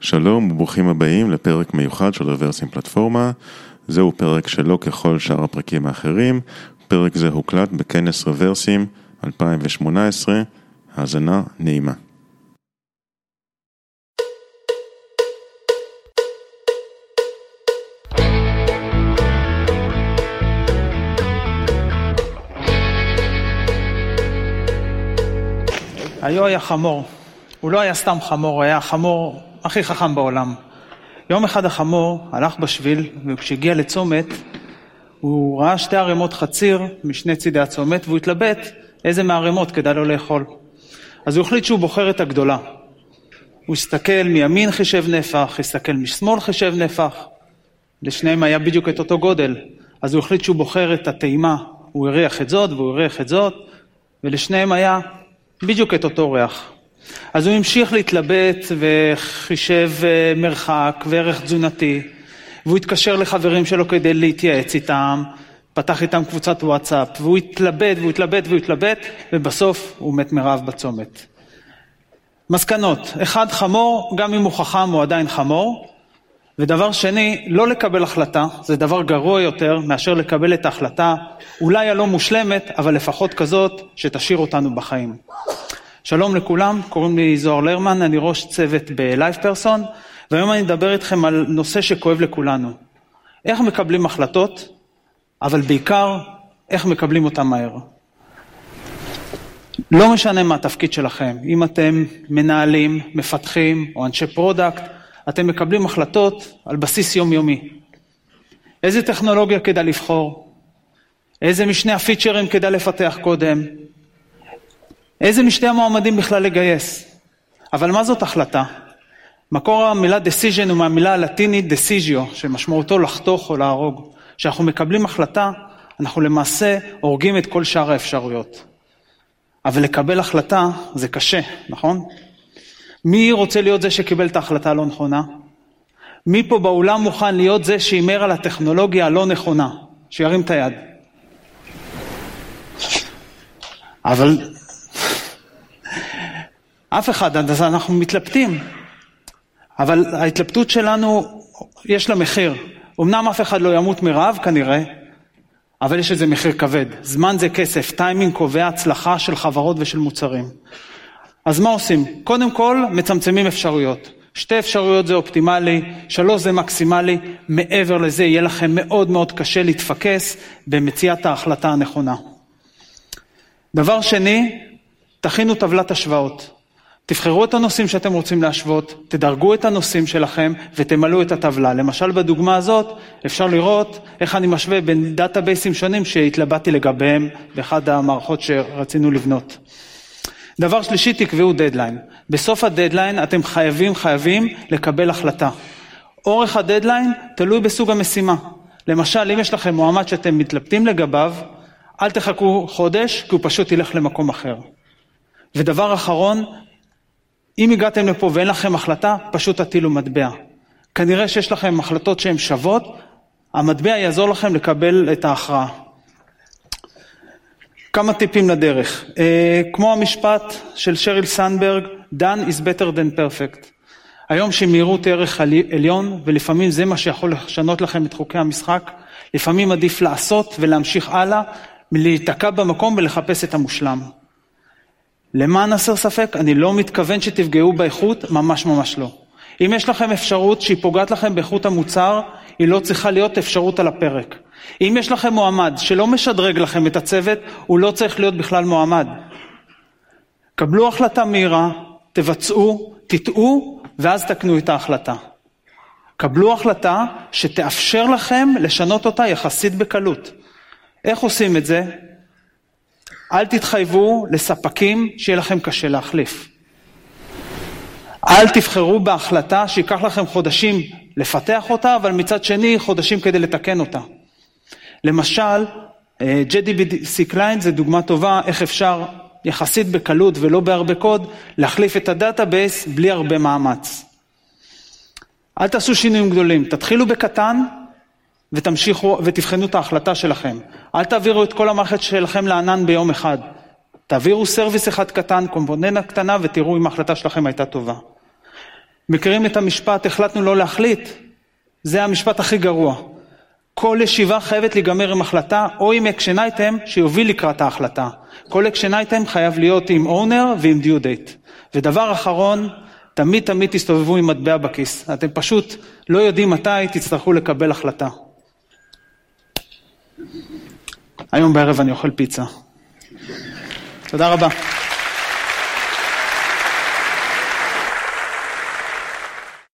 שלום וברוכים הבאים לפרק מיוחד של רוורסים פלטפורמה. זהו פרק שלא ככל שאר הפרקים האחרים. פרק זה הוקלט בכנס רוורסים 2018. האזנה נעימה. היו היה חמור. הוא לא היה סתם חמור, הוא היה החמור הכי חכם בעולם. יום אחד החמור הלך בשביל, וכשהגיע לצומת, הוא ראה שתי ערימות חציר משני צידי הצומת, והוא התלבט איזה מהערימות כדאי לו לאכול. אז הוא החליט שהוא בוחר את הגדולה. הוא הסתכל מימין חישב נפח, הסתכל משמאל חישב נפח, לשניהם היה בדיוק את אותו גודל. אז הוא החליט שהוא בוחר את הטעימה, הוא הריח את זאת והוא הריח את זאת, ולשניהם היה בדיוק את אותו ריח. אז הוא המשיך להתלבט וחישב אה, מרחק וערך תזונתי, והוא התקשר לחברים שלו כדי להתייעץ איתם, פתח איתם קבוצת וואטסאפ, והוא התלבט והוא התלבט והוא התלבט, ובסוף הוא מת מרעב בצומת. מסקנות, אחד חמור, גם אם הוא חכם הוא עדיין חמור, ודבר שני, לא לקבל החלטה, זה דבר גרוע יותר מאשר לקבל את ההחלטה, אולי הלא מושלמת, אבל לפחות כזאת שתשאיר אותנו בחיים. שלום לכולם, קוראים לי זוהר לרמן, אני ראש צוות ב LivePerson, והיום אני אדבר איתכם על נושא שכואב לכולנו. איך מקבלים החלטות, אבל בעיקר, איך מקבלים אותן מהר. לא משנה מה התפקיד שלכם, אם אתם מנהלים, מפתחים או אנשי product, אתם מקבלים החלטות על בסיס יומיומי. איזה טכנולוגיה כדאי לבחור? איזה משני הפיצ'רים כדאי לפתח קודם? איזה משתי המועמדים בכלל לגייס? אבל מה זאת החלטה? מקור המילה decision הוא מהמילה הלטינית decision, שמשמעותו לחתוך או להרוג. כשאנחנו מקבלים החלטה, אנחנו למעשה הורגים את כל שאר האפשרויות. אבל לקבל החלטה זה קשה, נכון? מי רוצה להיות זה שקיבל את ההחלטה הלא נכונה? מי פה באולם מוכן להיות זה שהימר על הטכנולוגיה הלא נכונה? שירים את היד. אבל אף אחד, אז אנחנו מתלבטים. אבל ההתלבטות שלנו, יש לה מחיר. אמנם אף אחד לא ימות מרעב כנראה, אבל יש לזה מחיר כבד. זמן זה כסף, טיימינג קובע הצלחה של חברות ושל מוצרים. אז מה עושים? קודם כל, מצמצמים אפשרויות. שתי אפשרויות זה אופטימלי, שלוש זה מקסימלי, מעבר לזה יהיה לכם מאוד מאוד קשה להתפקס במציאת ההחלטה הנכונה. דבר שני, תכינו טבלת השוואות. תבחרו את הנושאים שאתם רוצים להשוות, תדרגו את הנושאים שלכם ותמלאו את הטבלה. למשל בדוגמה הזאת אפשר לראות איך אני משווה בין דאטאבייסים שונים שהתלבטתי לגביהם באחד המערכות שרצינו לבנות. דבר שלישי, תקבעו דדליין. בסוף הדדליין אתם חייבים חייבים לקבל החלטה. אורך הדדליין תלוי בסוג המשימה. למשל, אם יש לכם מועמד שאתם מתלבטים לגביו, אל תחכו חודש, כי הוא פשוט ילך למקום אחר. ודבר אחרון, אם הגעתם לפה ואין לכם החלטה, פשוט תטילו מטבע. כנראה שיש לכם החלטות שהן שוות, המטבע יעזור לכם לקבל את ההכרעה. כמה טיפים לדרך. Uh, כמו המשפט של שריל סנברג, done is better than perfect. היום שמהירות ערך עליון, ולפעמים זה מה שיכול לשנות לכם את חוקי המשחק, לפעמים עדיף לעשות ולהמשיך הלאה, מלהיתקע במקום ולחפש את המושלם. למען הסר ספק, אני לא מתכוון שתפגעו באיכות, ממש ממש לא. אם יש לכם אפשרות שהיא פוגעת לכם באיכות המוצר, היא לא צריכה להיות אפשרות על הפרק. אם יש לכם מועמד שלא משדרג לכם את הצוות, הוא לא צריך להיות בכלל מועמד. קבלו החלטה מהירה, תבצעו, תטעו, ואז תקנו את ההחלטה. קבלו החלטה שתאפשר לכם לשנות אותה יחסית בקלות. איך עושים את זה? אל תתחייבו לספקים שיהיה לכם קשה להחליף. אל תבחרו בהחלטה שייקח לכם חודשים לפתח אותה, אבל מצד שני חודשים כדי לתקן אותה. למשל, אה, JDBC Client זה דוגמה טובה איך אפשר יחסית בקלות ולא בהרבה קוד להחליף את ה database בלי הרבה מאמץ. אל תעשו שינויים גדולים, תתחילו בקטן ותמשיכו ותבחנו את ההחלטה שלכם. אל תעבירו את כל המערכת שלכם לענן ביום אחד. תעבירו service אחד קטן, קומפוננטה קטנה ותראו אם ההחלטה שלכם הייתה טובה. מכירים את המשפט, החלטנו לא להחליט? זה המשפט הכי גרוע. כל ישיבה חייבת להיגמר עם החלטה או עם action item שיוביל לקראת ההחלטה. כל action item חייב להיות עם owner ועם דיו דייט. ודבר אחרון, תמיד תמיד תסתובבו עם מטבע בכיס. אתם פשוט לא יודעים מתי תצטרכו לקבל החלטה. היום בערב אני אוכל פיצה. תודה רבה.